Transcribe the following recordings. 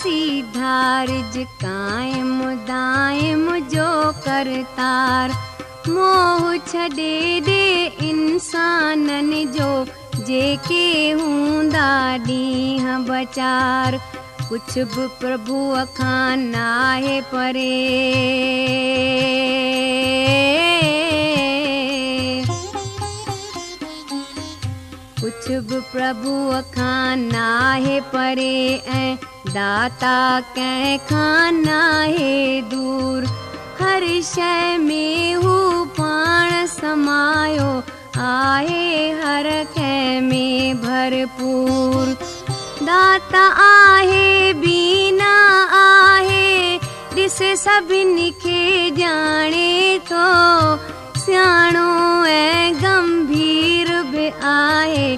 अबनासी धारज कायम दायम जो करतार। मोह छॾे दे इंसाननि जो जेके हूंदा ॾींहं बचार। कुछ बि प्रभु खां नाहे परे। कुछ बि प्रभु खां नाहे परे ऐं दाता कंहिं खां नाहे दूर हर शइ में हू पाण समायो। आहे हर कंहिं में भरपूर। दाता आहे बीना आहे ॾिसे सभिनी खे ॼाणे थो सियाणो ऐं गंभीर बि आहे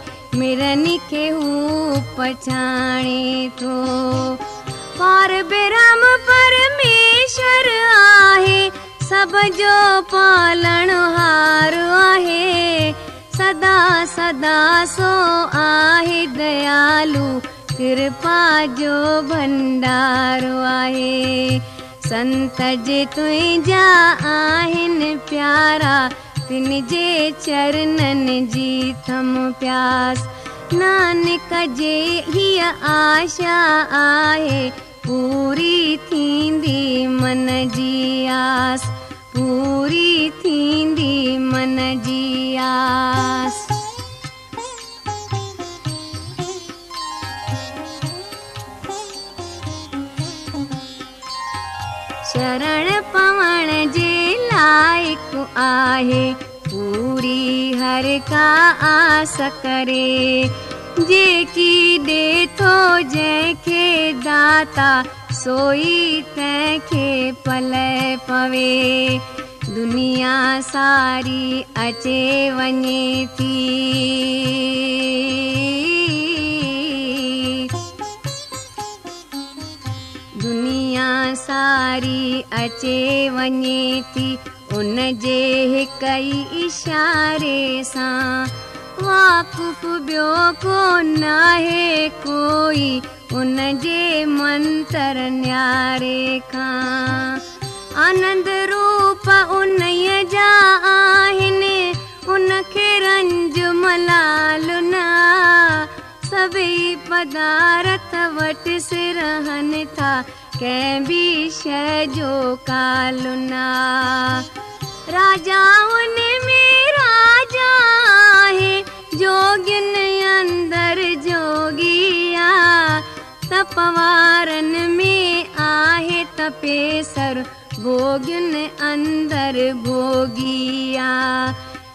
मिरनी हू पछाणे थो पार बिरम परमेश्वर आहे सभ जो पालण हार आहे सदा सदा सो आहे दयालु कृपा जो भंडारो आहे। संत जे तुंहिंजा आहिनि प्यारा तिन जे चरणनि जी थम प्यास। नानक जे हीअ आशा आहे पूरी थींदी मन जी आस। पूरी थींदी मन जी आस। शरण पवण जे लाइक़ आहे। पूरी हर का आस करे। जेकी ॾे थो जंहिंखे दाता सोई तंहिंखे पल पवे। दुनिया सारी अचे वञे थी सारी अचे वञे थी उन जे हिक ई इशारे सां। वाकुफ़ ॿियो कोन आहे कोई उन जे मंत्र न्यारे खां आनंद रूप उन जा आहिनि उनखे रंज मलाल न। सभई पदार्थ वटि सिरहनि था कंहिं बि शइ जो कालुना। राजा उन में राजा आहे जोगियुनि अंदरि जोगिया। तपवारनि में आहे तपेसर भोगियुनि अंदरि भोगिया।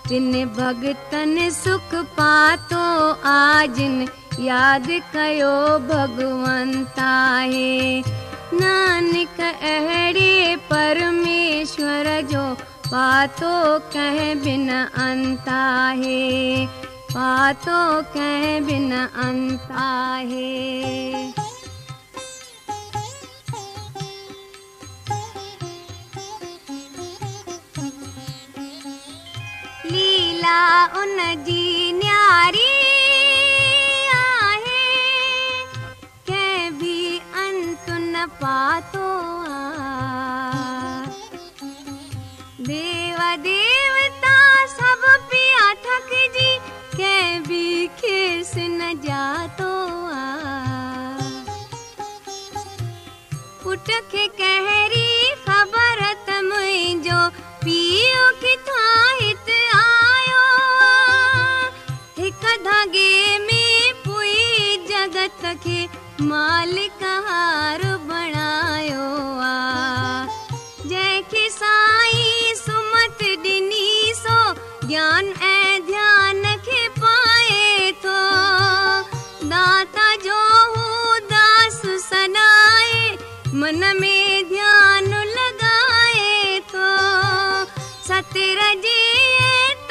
तिन भगतनि सुख पातो आजिन यादि कयो भगवंत आहे नानक अहिड़े परमेश्वर जो पातो कंहिं बिन अंत आहे पातो कंहिं बिन अंत आहे लीला उन जी न्यारी न पातो देव देवता सभु पिया थकिजी कंहिं बि खेस न जातो पुट खे कहिड़ी ख़बर त मुंहिंजो पीउ किथां हिते आयो। हिकु धागे में पुई जग सूरत खे मालिक हार बणायो जंहिंखे साईं सुमत ॾिनी सो ज्ञान ऐं ध्यान खे पाए थो। दाता जो हू दास सनाए मन में ध्यान लॻाए थो। सतिर जे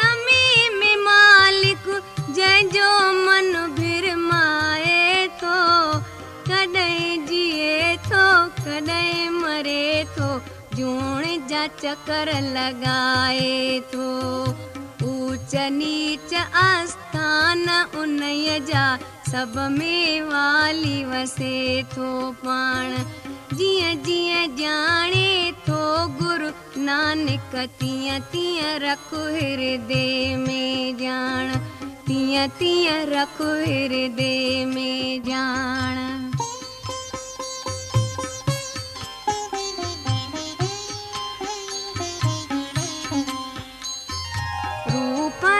तमी में मालिक जंहिंजो मन कॾहिं मरे तो जूण जा चकर लॻाए थो। ऊच नीच आस्थान उन्हईअ जा सभ में वाली वसे थो पाण। जीअं जीअं ॼाणे थो गुरु, नानक तीअं तीअं रख हृदय में ॼाण तीअं तीअं रख हृदय में ॼाण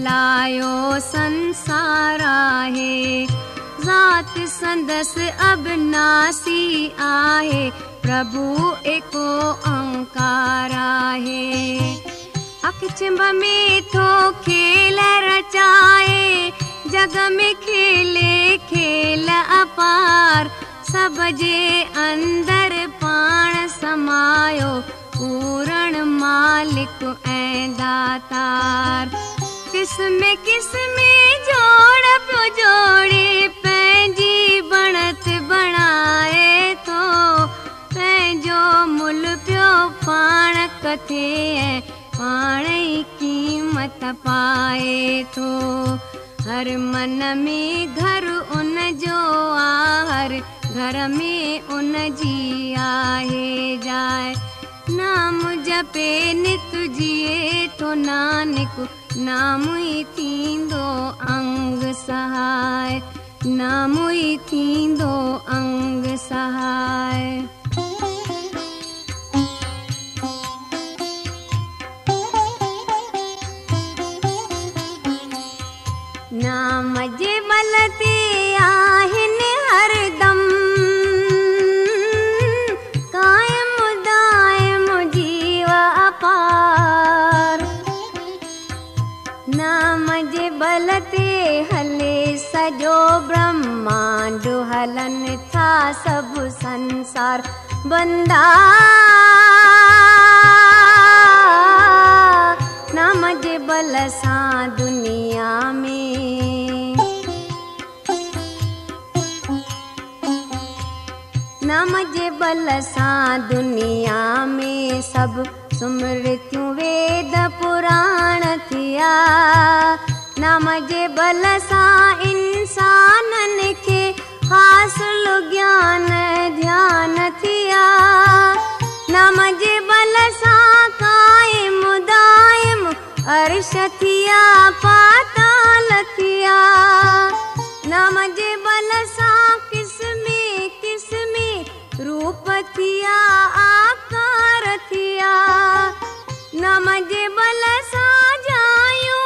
फैलायो संसार आहे ज़ात संदसि अबनासी आहे। प्रभु एको अंकार आहे अखिचिंब में थो खेल रचाए। जग में खेले खेल अपार। सब जे अंदर पाण समायो। पूरण मालिक ऐं दातार किस्म किस्म जोड़ पियो जोड़े पंहिंजी बणत बणाए थो पंहिंजो मुल पियो पाण कथे पाण ई क़ीमत पाए थो हर मन में घर उन जो हर घर में उन जी आहे जाए। नाम जपे नित जिए थो नानक नाम ई थींदो अंग सहाय नाम ई थींदो अंग सहाय। नाम जे बल ते बल ते हले सॼो ब्रह्मांड हलनि था सभु संसार बंदा। नाम जे बल सां दुनिया में। नाम जे बल सां दुनिया में सभु सुमृतियूं वेद पुराण थिया नाम जे बल सां इंसाननि खे हासिल ज्ञान ध्यान थिया। नाम जे बल सां कायम दायम अर्श थिया पाताल थिया। नाम जे बल सां किस्मे किस्मे रूप थिया आकार थिया। नाम जे बल सां जायूं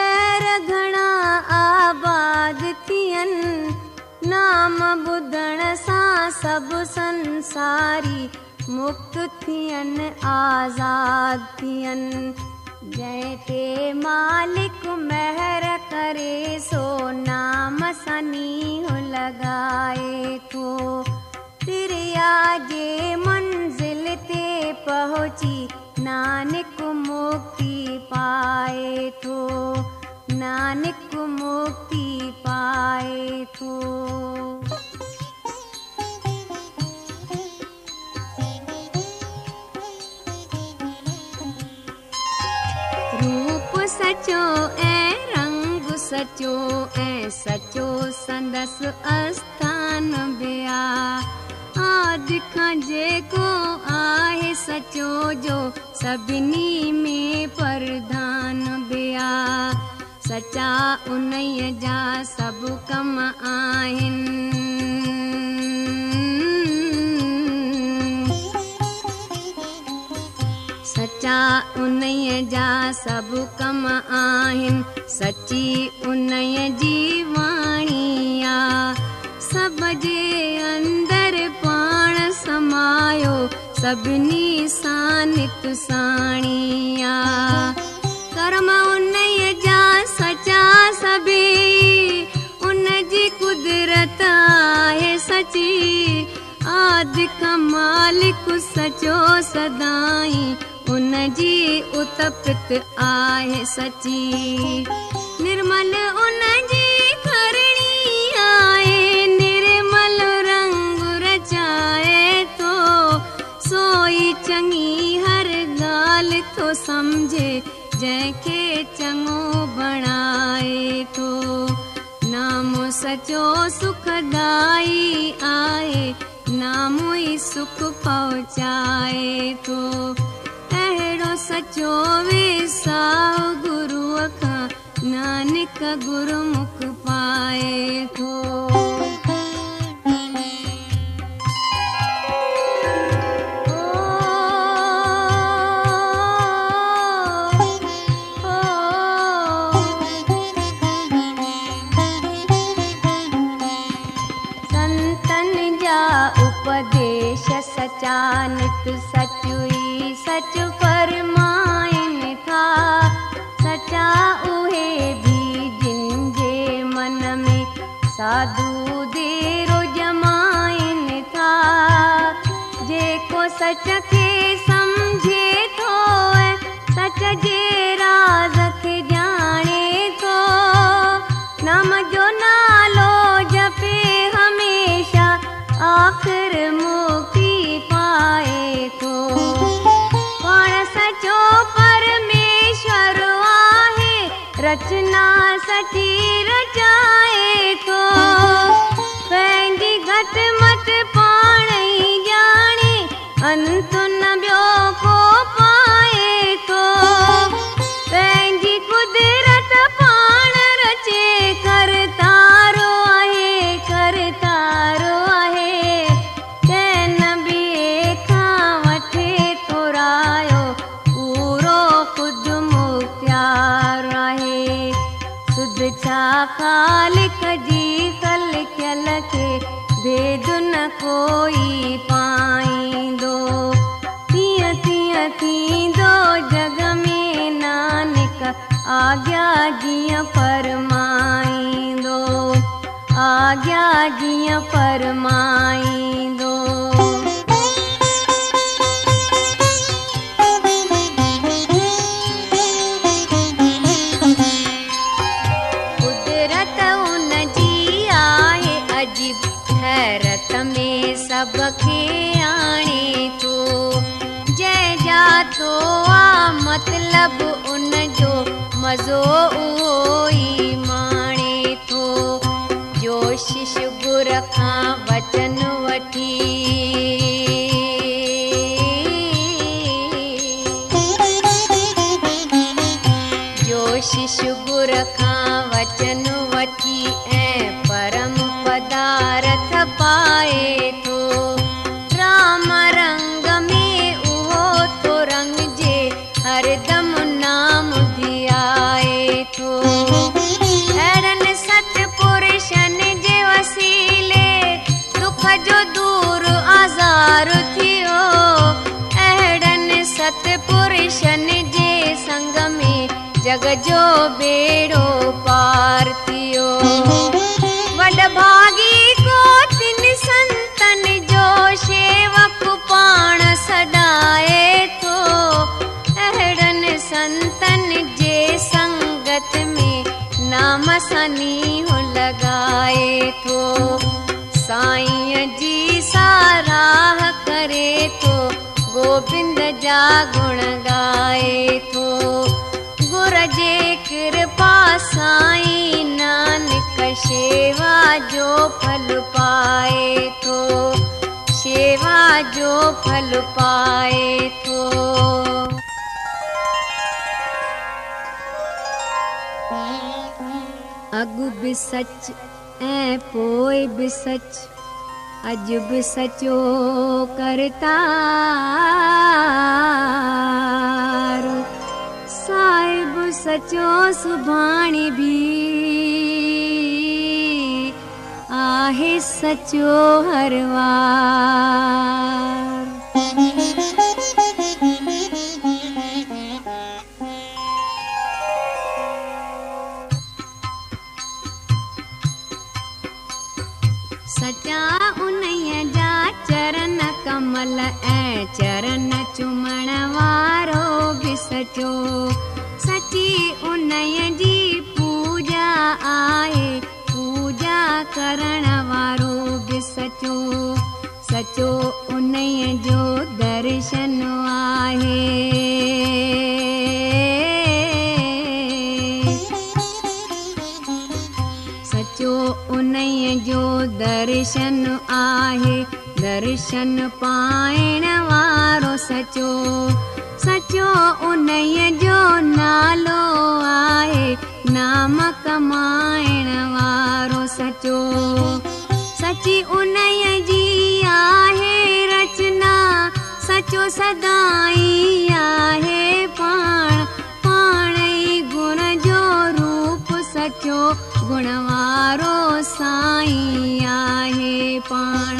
शहर घणा आबाद थियनि। नाम ॿुधण सां सभु संसारी मुक्त थियनि आज़ाद थियनि। जंहिं ते मालिक महर करे सो नाम सनी लॻाए थो तिरिया जे मंज़िल ते पहुची नानक मुक्ति पाए थो नानक मुक्ति पाए थो रूप सचो ऐं रंग सचो ऐं सचो संदस आस्थान ॿिया جيڪو آهي سچو جو سڀني ۾ پرڌان ٻيا سچا ان جا سڀ ڪم آهن. سچا ان جا سڀ ڪم آهن. سچي ان جي واڻي آهي سڀ جي اندر سمايو سڀني سان نت ساڻي ڪرم ان جا سچا سڀي ان جي قدرت آهي سچي. آدي مالڪ سچو سدائين ان جي اتپت آهي سچي. نرمل ان جي सम्झे जंहिंखे चङो बणाए थो नाम सचो सुखदाई आहे नामो ई सुख पहुचाए थो अहिड़ो सचो वेसाह गुरूअ खां नानक गुरुमुख पाए थो सचा नित सचुई सच फरमाइनि था। सचा उहे बि जिन जे मन में साधू देरो जमाइनि था। जेको सच खे सम्झे घटि मट पाण ई ॼाणे कोई पाईंदो तीअं तीअं थींदो जग में नानक आज्ञा जीअं फरमाईंदो शिशु गुर खां वचन वठी जग जो बेड़ो पार थियो वॾ भागी को तिन संतन जो शेवक पाण सॾाए थो। अहिड़नि संतन जे संगत में नाम सनी लॻाए थो। साईं जी साराह करे थो। गोबिंद जा गुण ॻाए साईं नानक शेवा जो फल पाए थो। शेवा जो फल पाए थो। अॻु बि सच ऐं पोइ बि सच अॼु बि सचो करता। साहिब सचो सुभाणे बि आहे सचो हरवार सचा उन जा चरण कमल ऐं चरण चुमण वारो बि सचो سچي ان جي پوڄا آهي پوڄا ڪرڻ وارو به سچو سچو ان جو درشن آهي. سچو ان جو درشن آهي. درشن پائڻ وارو سچو सचो उन जो नालो आहे नाम कमाइण वारो सचो। सची उन जी आहे रचना सचो सदाई आहे पाण। पाण ई गुण जो रूप सचो गुण वारो साईं आहे पाण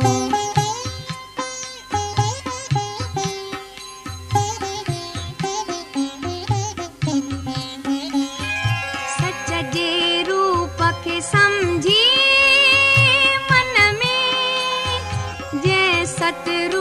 जंहिं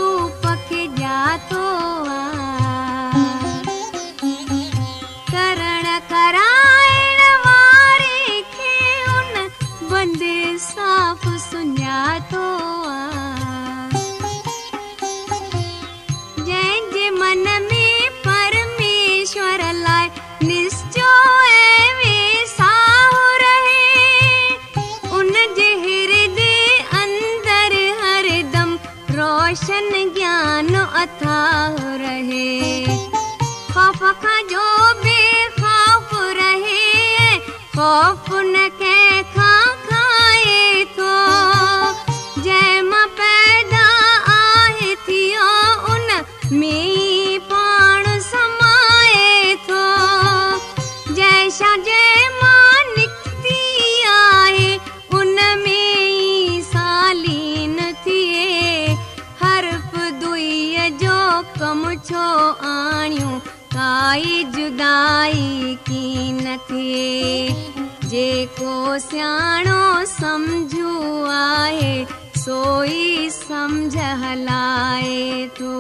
سياڻو سمجهو آهي سوئي سمجهه هلائي ٿو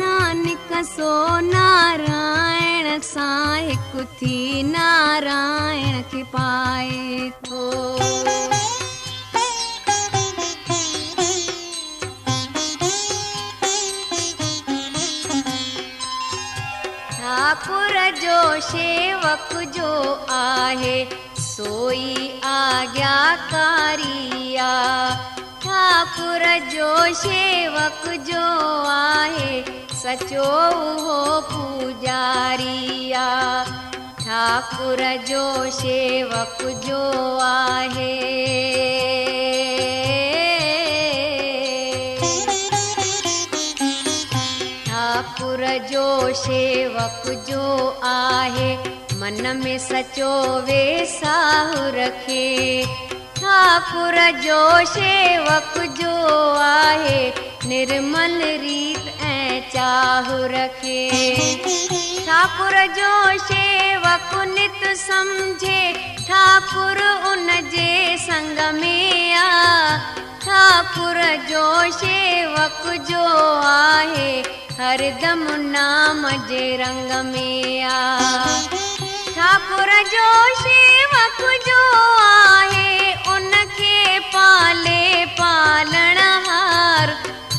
نانڪ سو نارائڻ سان هڪ ٿي نارائڻ کي پائي ٿو ٺاڪر جو شيوڪ جو آهي سوئي آجڃاڪاريا. ٺاڪر جو شيوڪ جو آهي سچو اهو پوجاريا. ٺاڪر جو شيوڪ جو آهي. ٺاڪر جو شيوڪ جو آهي من ۾ سچو ويساهه رکي. ٺاڪر جو شيوڪ جو آهي نرمل ريت ۽ چاهه رکي. ٺاڪر جو شيوڪ نت سمجهي ٺاڪر ان جي سنگ ۾ آ. ٺاڪر جو شيوڪ جو آهي هردم نام جي رنگ ۾ آ ठाकुर जो शेवक जो आहे उनखे पाले पालण हार।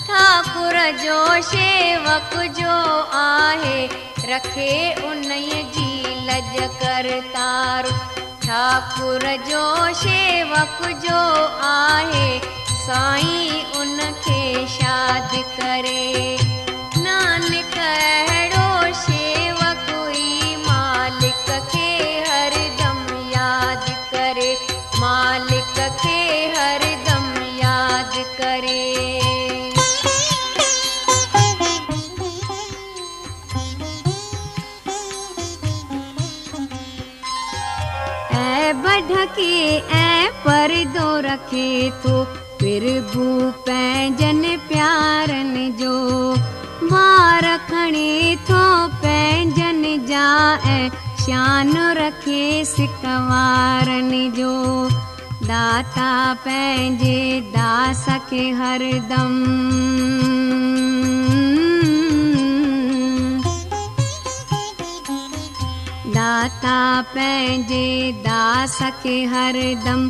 ठाकुर जो शेवक जो आहे रखे उन जी लज करतार ठाकुर जो शेवक जो आहे साईं उनखे शाद करे। नानक परदो रखे थो फिरबू पंहिंजन प्यारनि जो। भार खणे थो पंहिंजन जा ऐं शान रखे सिकवारनि जो। दाता पंहिंजे दास खे हरदम दाता पंहिंजे दास खे हरदम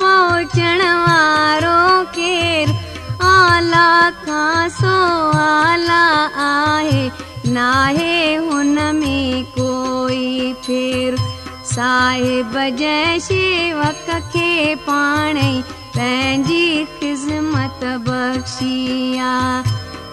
پهچڻ وارو ڪير اعليٰ کان سو اعليٰ آهي. ناهي هن ۾ صاحب جئي شيوڪ کي پاڻ پنهنجي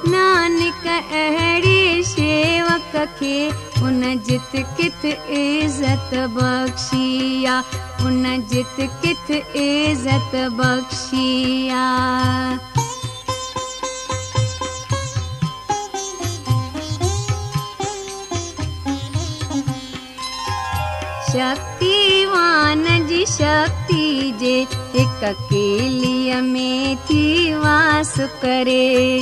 नानक अहिड़े शेवक खे उन जित किथ इज़त बख़्शिया। उन जित किथ इज़त बख़्शिया। शक्तिवान जी शक्ति जे हिक केलीअ में थी वास करे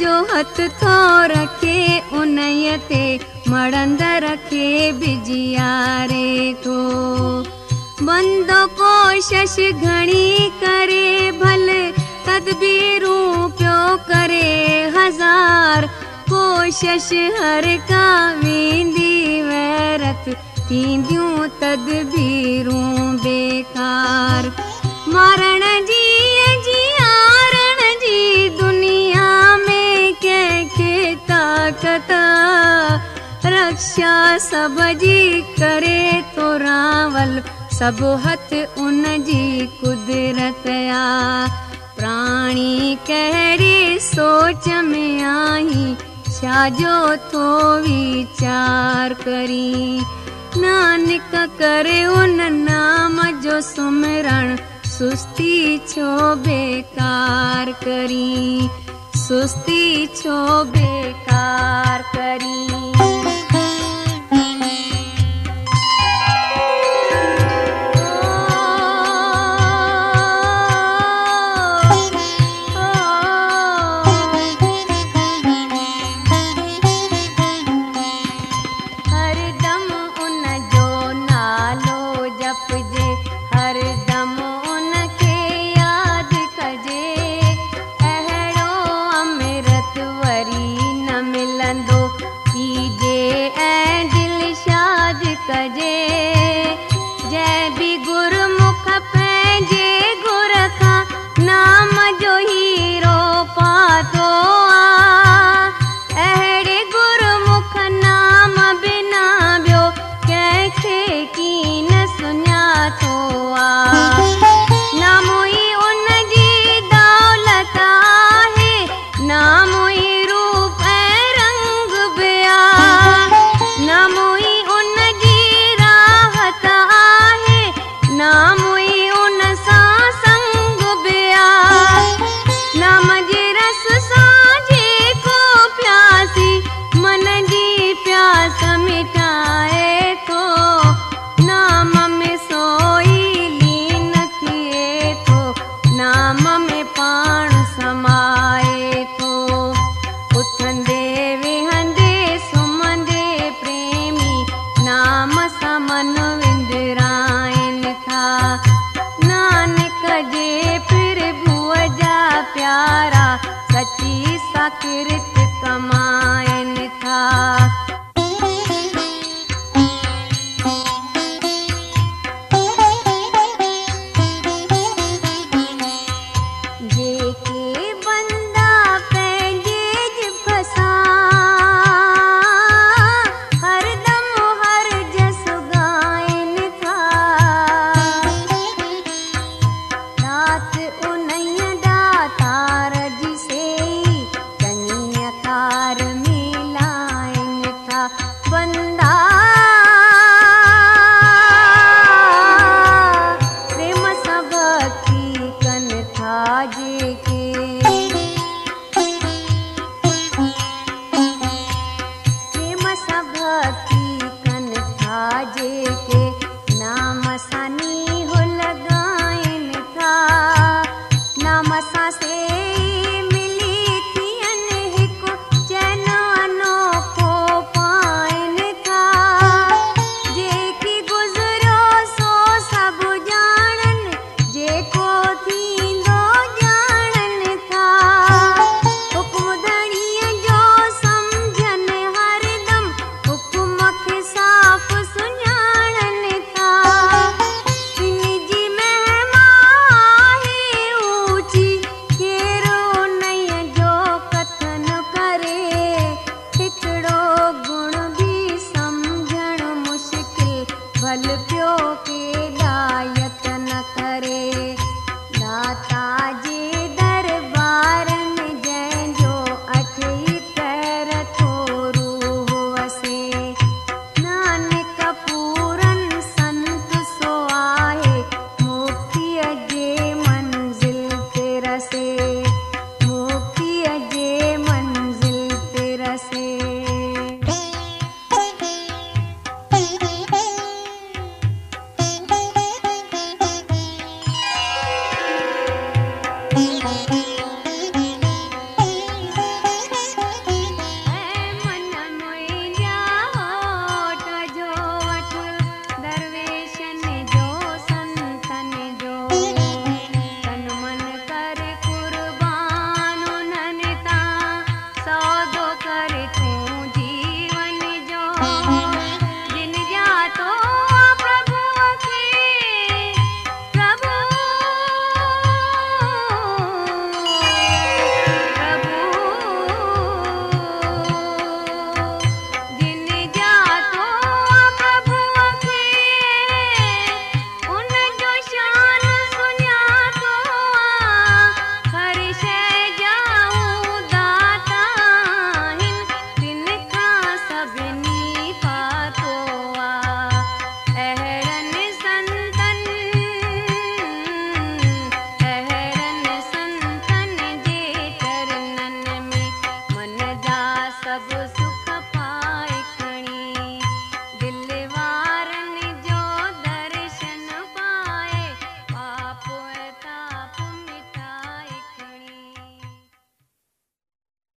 जो हथ थो रखे उन ते मड़ंद रखे बिजियारे थो बंदो कोशिश घणी करे भल तदबीरूं पियो करे हज़ार कोशिश हर का वेंदी वैरत थींदियूं तदबीरूं बेकार। मारण जी जी दुनिया में कंहिंखे ताक़त रक्षा सभ जी करे थो रावल सभु हथ उन जी कुदरत आ प्राणी कहिड़ी सोच में आई छाजो थो वीचार करी। नानक करे उन नाम जो सुमरण सुस्ती छो बेकार करी सुस्ती बेकार करी